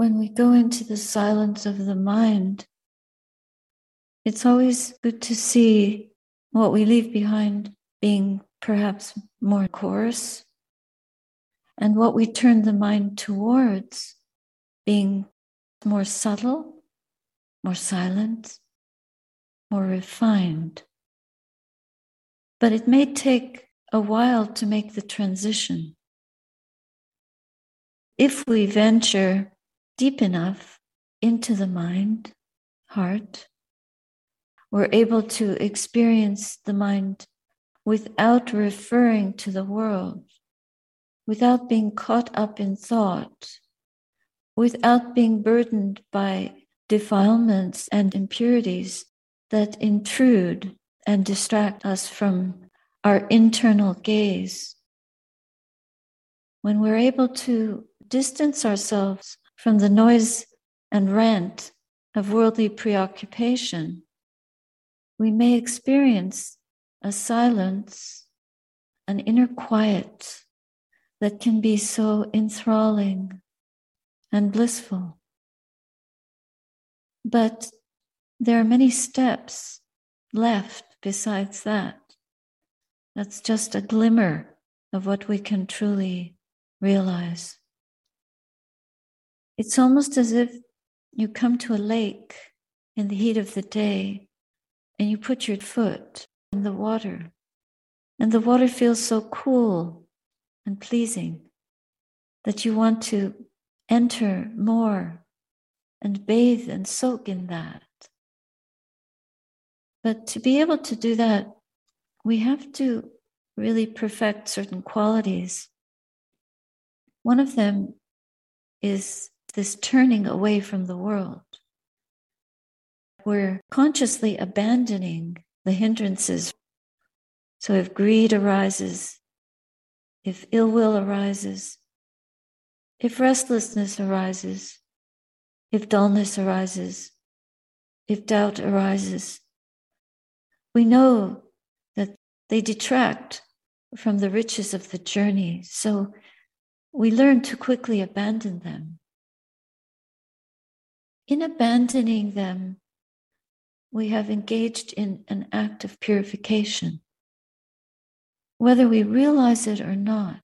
when we go into the silence of the mind, it's always good to see what we leave behind being perhaps more coarse, and what we turn the mind towards being more subtle, more silent, more refined. But it may take a while to make the transition. If we venture deep enough into the mind, heart, we're able to experience the mind without referring to the world, without being caught up in thought, without being burdened by defilements and impurities that intrude and distract us from our internal gaze. When we're able to distance ourselves from the noise and rant of worldly preoccupation, we may experience a silence, an inner quiet that can be so enthralling and blissful. But there are many steps left besides that. That's just a glimmer of what we can truly realize. It's almost as if you come to a lake in the heat of the day and you put your foot in the water, and the water feels so cool and pleasing that you want to enter more and bathe and soak in that. But to be able to do that, we have to really perfect certain qualities. One of them is this turning away from the world. We're consciously abandoning the hindrances. So if greed arises, if ill will arises, if restlessness arises, if dullness arises, if doubt arises, we know that they detract from the riches of the journey. So we learn to quickly abandon them. In abandoning them, we have engaged in an act of purification, whether we realize it or not.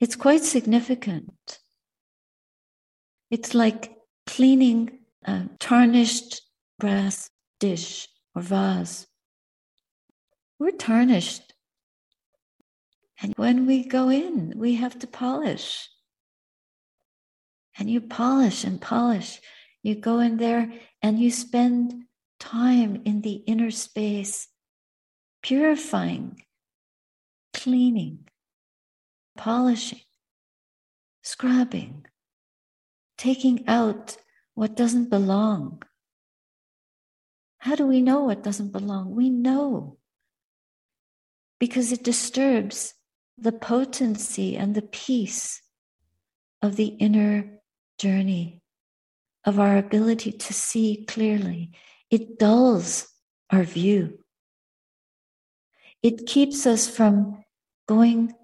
It's quite significant. It's like cleaning a tarnished brass dish or vase. We're tarnished. And when we go in, we have to polish. And you polish and polish. You go in there and you spend time in the inner space, purifying, cleaning, polishing, scrubbing, taking out what doesn't belong. How do we know what doesn't belong? We know because it disturbs the potency and the peace of the inner journey, of our ability to see clearly. It dulls our view. It keeps us from going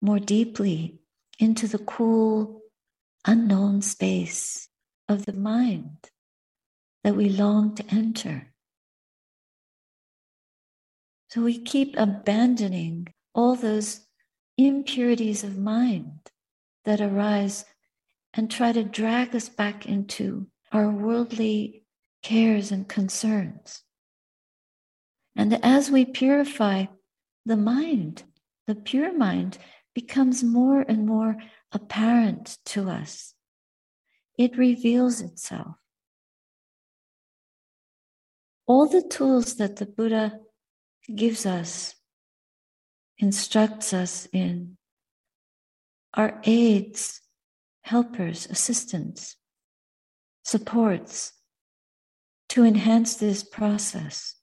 more deeply into the cool, unknown space of the mind that we long to enter. So we keep abandoning all those impurities of mind that arise and try to drag us back into our worldly cares and concerns. And as we purify the mind, the pure mind becomes more and more apparent to us. It reveals itself. All the tools that the Buddha gives us, instructs us in, are aids, helpers, assistants, supports to enhance this process,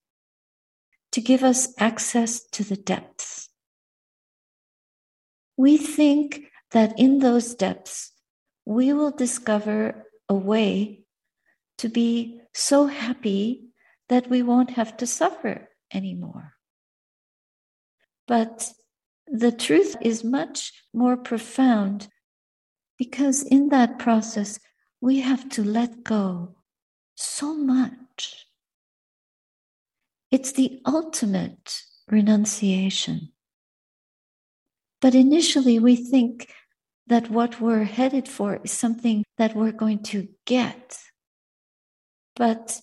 to give us access to the depths. We think that in those depths, we will discover a way to be so happy that we won't have to suffer anymore. But the truth is much more profound Because in that process, we have to let go so much. It's the ultimate renunciation. But initially, we think that what we're headed for is something that we're going to get. But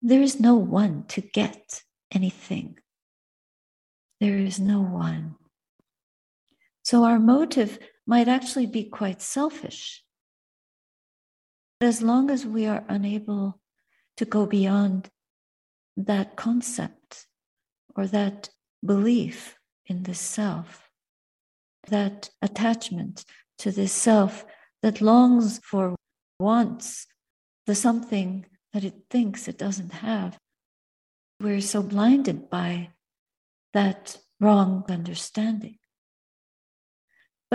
there is no one to get anything. There is no one. So our motive might actually be quite selfish. But as long as we are unable to go beyond that concept or that belief in the self, that attachment to this self that longs for, wants the something that it thinks it doesn't have. We're so blinded by that wrong understanding.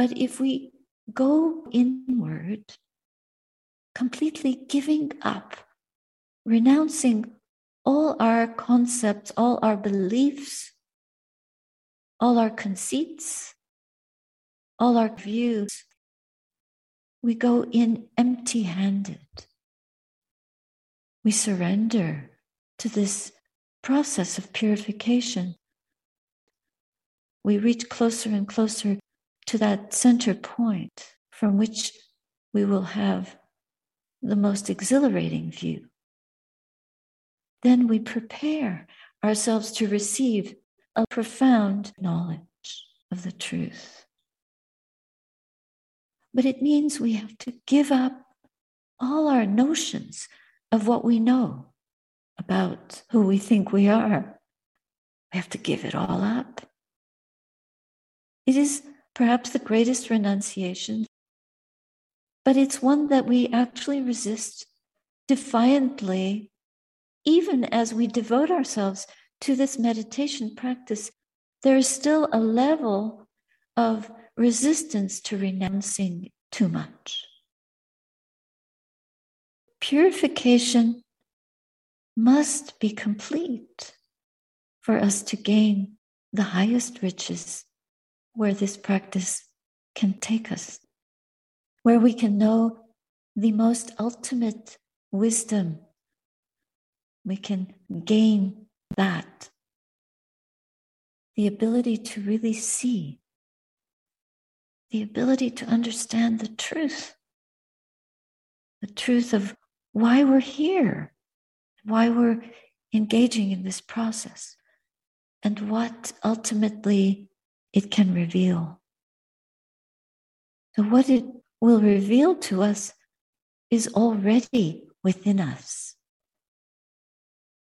But if we go inward, completely giving up, renouncing all our concepts, all our beliefs, all our conceits, all our views, we go in empty handed. We surrender to this process of purification. We reach closer and closer to that center point from which we will have the most exhilarating view. Then we prepare ourselves to receive a profound knowledge of the truth. But it means we have to give up all our notions of what we know about who we think we are. We have to give it all up. It is perhaps the greatest renunciation, but it's one that we actually resist defiantly, even as we devote ourselves to this meditation practice. There is still a level of resistance to renouncing too much. Purification must be complete for us to gain the highest riches where this practice can take us, where we can know the most ultimate wisdom. We can gain that, the ability to really see, the ability to understand the truth, the truth of why we're here, why we're engaging in this process, and what ultimately it can reveal. So, what it will reveal to us is already within us.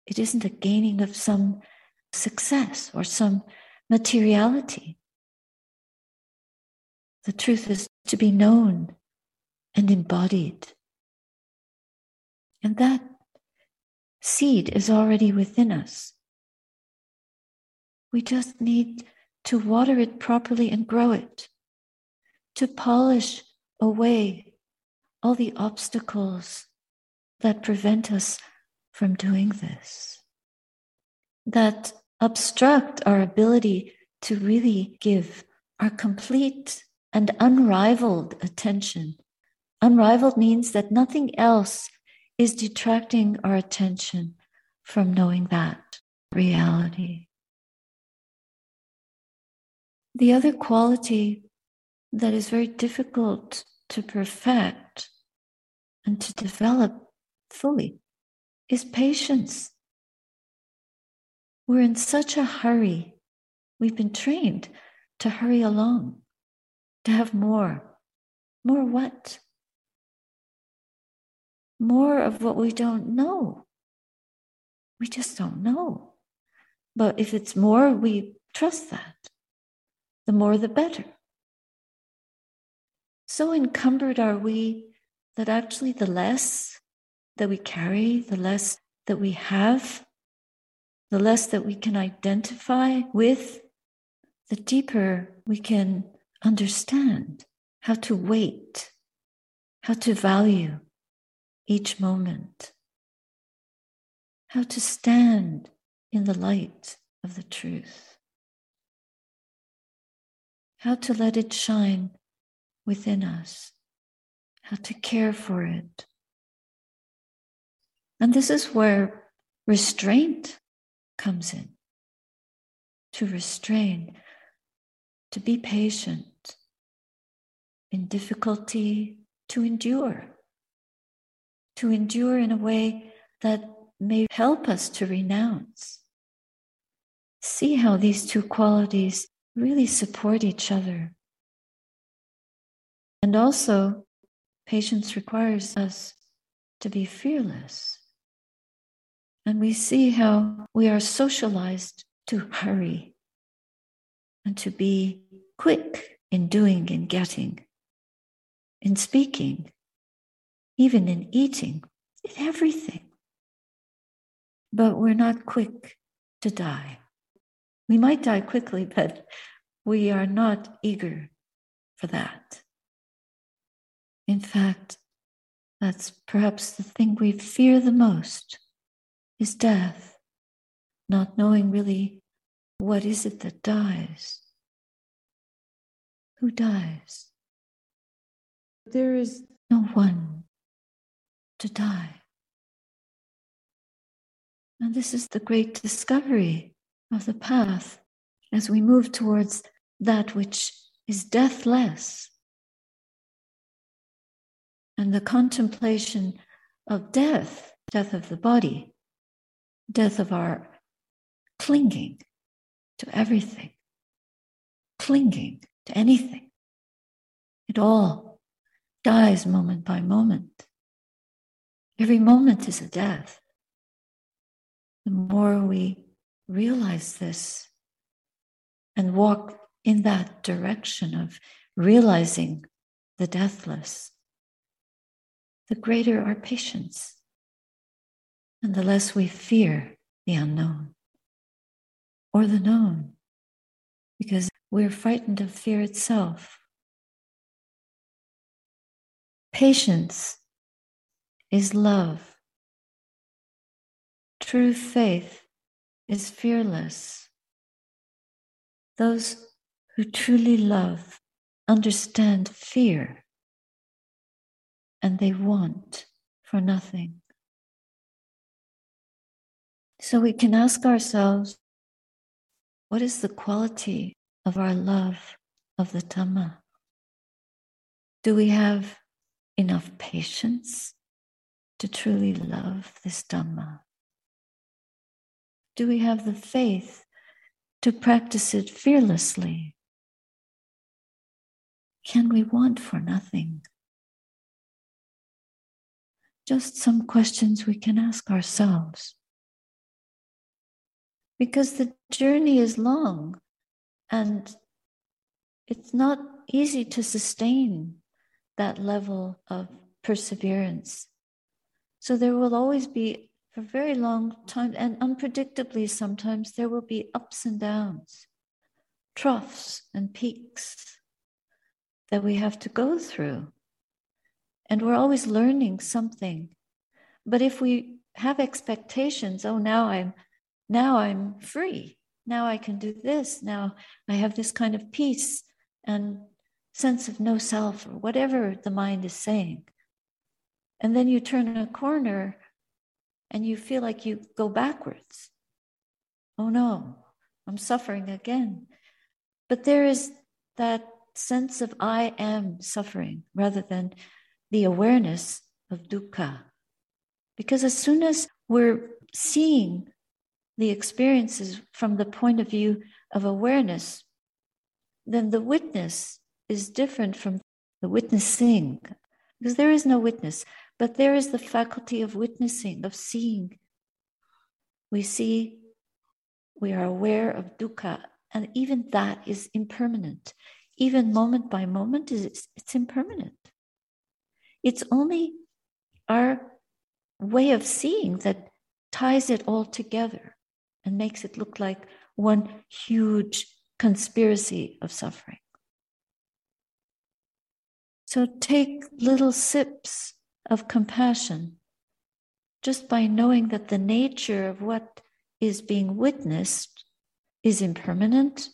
It isn't a gaining of some success or some materiality. The truth is to be known and embodied. And that seed is already within us. We just need to water it properly and grow it, to polish away all the obstacles that prevent us from doing this, that obstruct our ability to really give our complete and unrivaled attention. Unrivaled means that nothing else is detracting our attention from knowing that reality. The other quality that is very difficult to perfect and to develop fully is patience. We're in such a hurry. We've been trained to hurry along, to have more. More what? More of what we don't know. We just don't know. But if it's more, we trust that the more the better. So encumbered are we that actually the less that we carry, the less that we have, the less that we can identify with, the deeper we can understand how to wait, how to value each moment, how to stand in the light of the truth how to let it shine within us. how to care for it. And this is where restraint comes in to restrain, to be patient, in difficulty, to endure, to endure in a way that may help us to renounce. See how these two qualities really support each other. And also, patience requires us to be fearless. And we see how we are socialized to hurry and to be quick in doing and getting, in speaking, even in eating, in everything. But we're not quick to die. We might die quickly, but we are not eager for that. In fact, that's perhaps the thing we fear the most is death, not knowing really what is it that dies. Who dies? There is no one to die. And this is the great discovery of the path as we move towards that which is deathless. And the contemplation of death, death of the body, death of our clinging to everything, clinging to anything. It all dies moment by moment. Every moment is a death. The more we realize this and walk in that direction of realizing the deathless, the greater our patience and the less we fear the unknown or the known, because we're frightened of fear itself. Patience is love. True faith is fearless. Those who truly love understand fear and they want for nothing. So we can ask ourselves what is the quality of our love of the Dhamma? Do we have enough patience to truly love this Dhamma? Do we have the faith to practice it fearlessly? Can we want for nothing? Just some questions we can ask ourselves. Because the journey is long and it's not easy to sustain that level of perseverance. So there will always be for very long time and unpredictably sometimes there will be ups and downs troughs and peaks that we have to go through. And we're always learning something. But if we have expectations oh now i'm now i'm free. Now i can do this. Now i have this kind of peace and sense of no self or whatever the mind is saying. And then you turn a corner and you feel like you go backwards. Oh no, I'm suffering again. But there is that sense of I am suffering rather than the awareness of dukkha. Because as soon as we're seeing the experiences from the point of view of awareness, then the witness is different from the witnessing, because there is no witness. But there is the faculty of witnessing, of seeing. We see, we are aware of dukkha, and even that is impermanent. Even moment by moment, is it's impermanent. It's only our way of seeing that ties it all together and makes it look like one huge conspiracy of suffering. So take little sips of compassion just by knowing that the nature of what is being witnessed is impermanent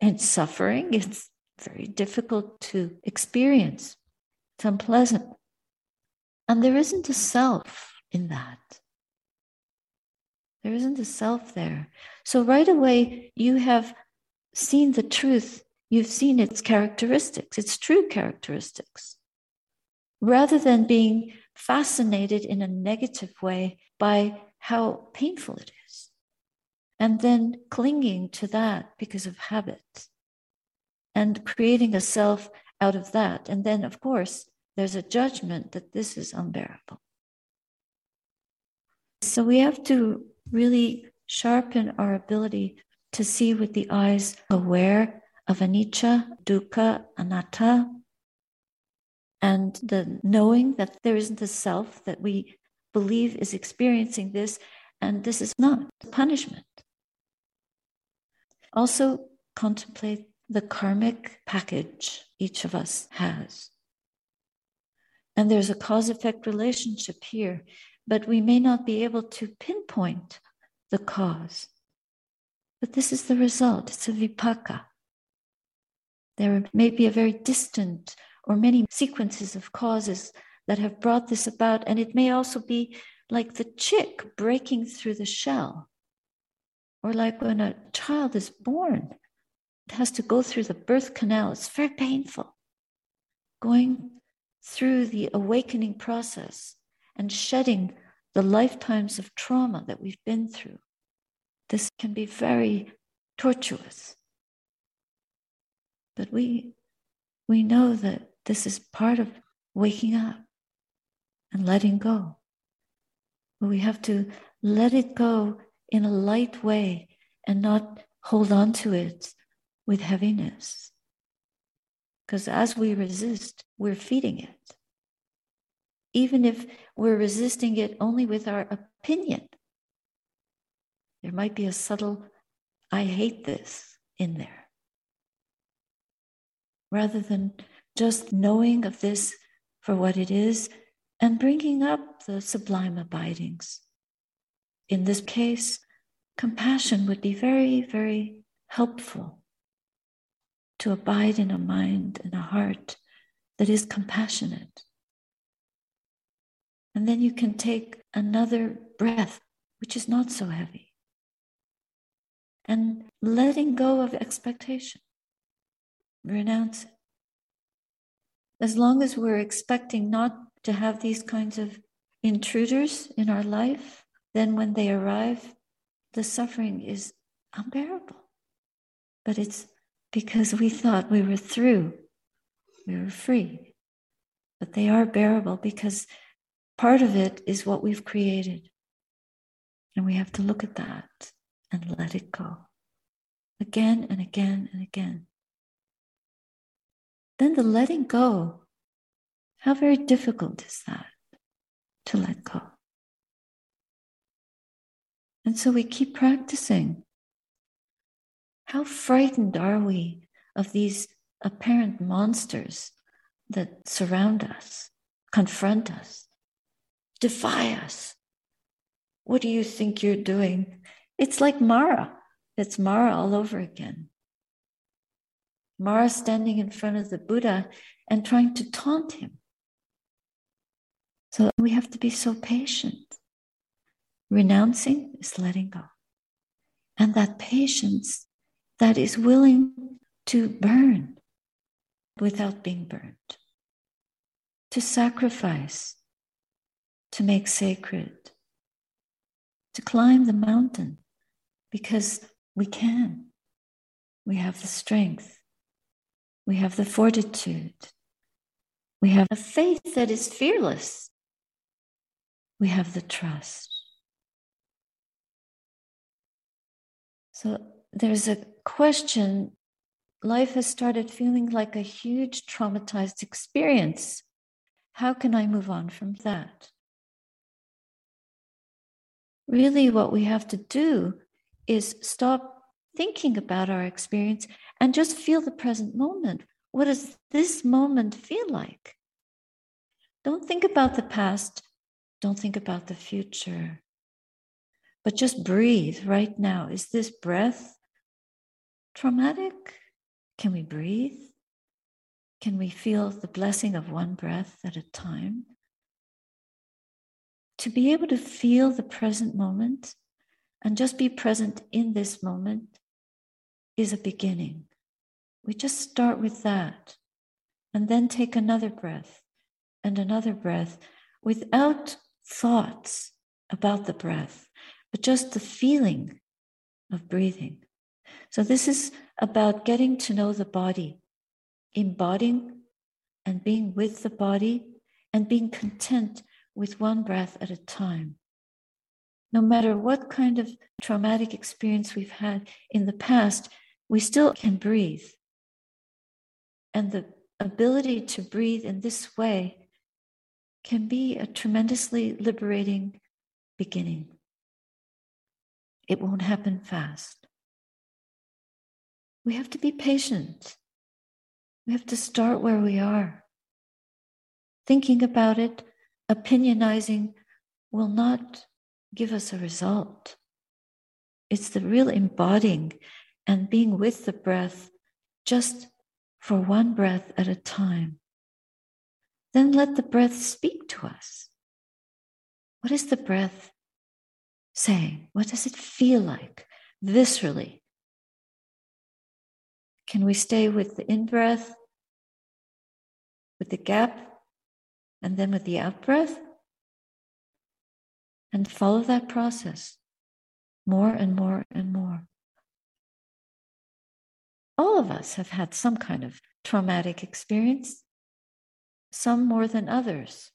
and suffering. It's very difficult to experience. It's unpleasant. And there isn't a self in that. There isn't a self there. So right away, you have seen the truth. You've seen its characteristics, its true characteristics. Rather than being fascinated in a negative way by how painful it is. And then clinging to that because of habit and creating a self out of that. And then, of course, there's a judgment that this is unbearable. So we have to really sharpen our ability to see with the eyes aware of anicca, dukkha, anatta, and the knowing that there isn't a self that we believe is experiencing this, and this is not punishment. Also, contemplate the karmic package each of us has. And there's a cause effect relationship here, but we may not be able to pinpoint the cause. But this is the result it's a vipaka. There may be a very distant or many sequences of causes that have brought this about. And it may also be like the chick breaking through the shell, or like when a child is born, it has to go through the birth canal. It's very painful. Going through the awakening process and shedding the lifetimes of trauma that we've been through. This can be very tortuous. But we, we know that this is part of waking up and letting go. But we have to let it go in a light way and not hold on to it with heaviness. Because as we resist, we're feeding it. Even if we're resisting it only with our opinion, there might be a subtle, I hate this in there. Rather than just knowing of this for what it is and bringing up the sublime abidings. In this case, compassion would be very, very helpful to abide in a mind and a heart that is compassionate. And then you can take another breath, which is not so heavy, and letting go of expectation, renounce it. As long as we're expecting not to have these kinds of intruders in our life, then when they arrive, the suffering is unbearable. But it's because we thought we were through, we were free. But they are bearable because part of it is what we've created. And we have to look at that and let it go again and again and again. Then the letting go how very difficult is that to let go? And so we keep practicing. How frightened are we of these apparent monsters that surround us, confront us, defy us? What do you think you're doing? It's like Mara. It's Mara all over again. Mara standing in front of the Buddha and trying to taunt him. So we have to be so patient. Renouncing is letting go. And that patience that is willing to burn without being burned, to sacrifice, to make sacred, to climb the mountain because we can. We have the strength, we have the fortitude, we have a faith that is fearless we have the trust. So there's a question. Life has started feeling like a huge traumatized experience. How can I move on from that? Really, what we have to do is stop thinking about our experience and just feel the present moment. What does this moment feel like? Don't think about the past. Don't think about the future. But just breathe right now. Is this breath traumatic? Can we breathe? Can we feel the blessing of one breath at a time? To be able to feel the present moment and just be present in this moment is a beginning. We just start with that and then take another breath and another breath without thoughts about the breath, but just the feeling of breathing. So, this is about getting to know the body, embodying and being with the body, and being content with one breath at a time. No matter what kind of traumatic experience we've had in the past, we still can breathe. And the ability to breathe in this way can be a tremendously liberating beginning. It won't happen fast. We have to be patient. We have to start where we are. Thinking about it, opinionizing will not give us a result. It's the real embodying and being with the breath just for one breath at a time. Then let the breath speak to us. What is the breath saying? What does it feel like viscerally? Can we stay with the in breath, with the gap, and then with the out breath? And follow that process more and more and more. All of us have had some kind of traumatic experience, some more than others.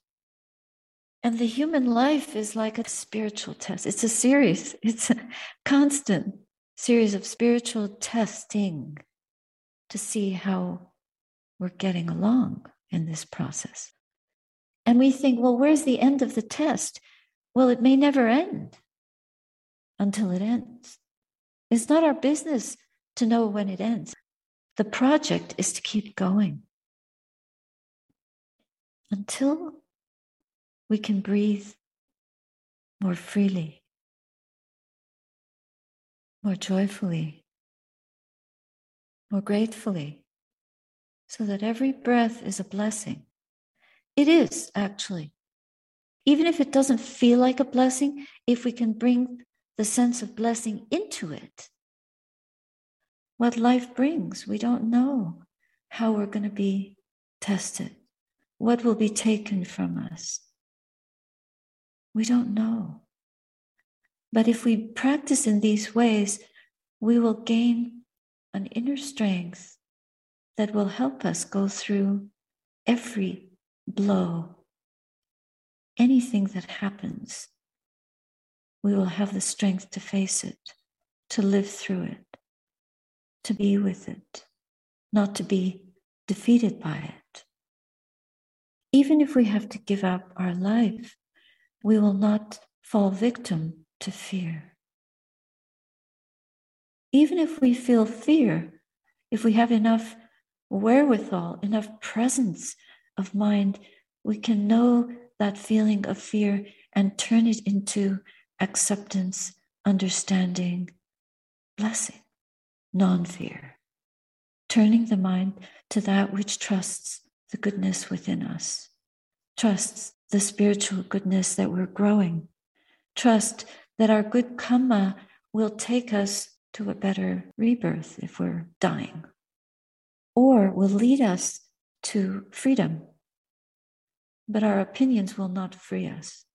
And the human life is like a spiritual test. It's a series, it's a constant series of spiritual testing to see how we're getting along in this process. And we think, well, where's the end of the test? Well, it may never end until it ends. It's not our business to know when it ends. The project is to keep going until we can breathe more freely, more joyfully, more gratefully, so that every breath is a blessing. It is actually. Even if it doesn't feel like a blessing, if we can bring the sense of blessing into it, what life brings. We don't know how we're going to be tested, what will be taken from us. We don't know. But if we practice in these ways, we will gain an inner strength that will help us go through every blow, anything that happens. We will have the strength to face it, to live through it to be with it, not to be defeated by it. Even if we have to give up our life, we will not fall victim to fear. Even if we feel fear, if we have enough wherewithal, enough presence of mind, we can know that feeling of fear and turn it into acceptance, understanding, blessing non fear, turning the mind to that which trusts the goodness within us, trusts the spiritual goodness that we're growing, trust that our good karma will take us to a better rebirth if we're dying, or will lead us to freedom. But our opinions will not free us,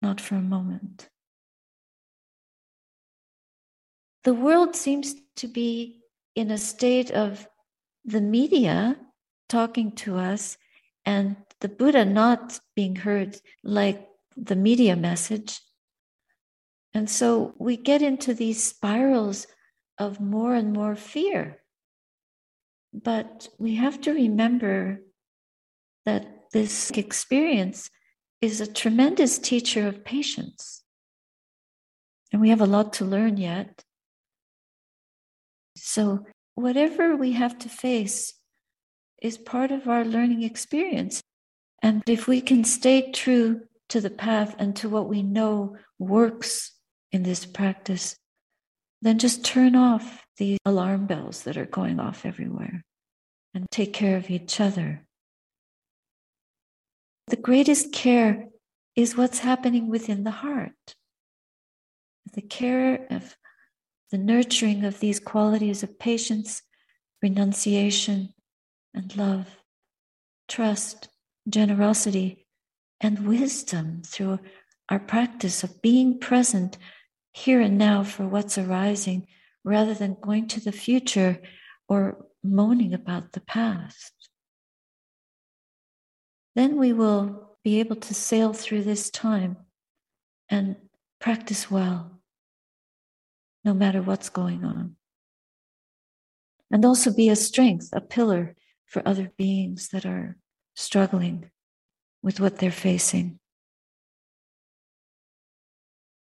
not for a moment. the world seems to be in a state of the media talking to us and the Buddha not being heard like the media message. And so we get into these spirals of more and more fear. But we have to remember that this experience is a tremendous teacher of patience. And we have a lot to learn yet. So, whatever we have to face is part of our learning experience. And if we can stay true to the path and to what we know works in this practice, then just turn off the alarm bells that are going off everywhere and take care of each other. The greatest care is what's happening within the heart. The care of the nurturing of these qualities of patience, renunciation, and love, trust, generosity, and wisdom through our practice of being present here and now for what's arising rather than going to the future or moaning about the past. Then we will be able to sail through this time and practice well, no matter what's going on. And also be a strength, a pillar for other beings that are struggling with what they're facing.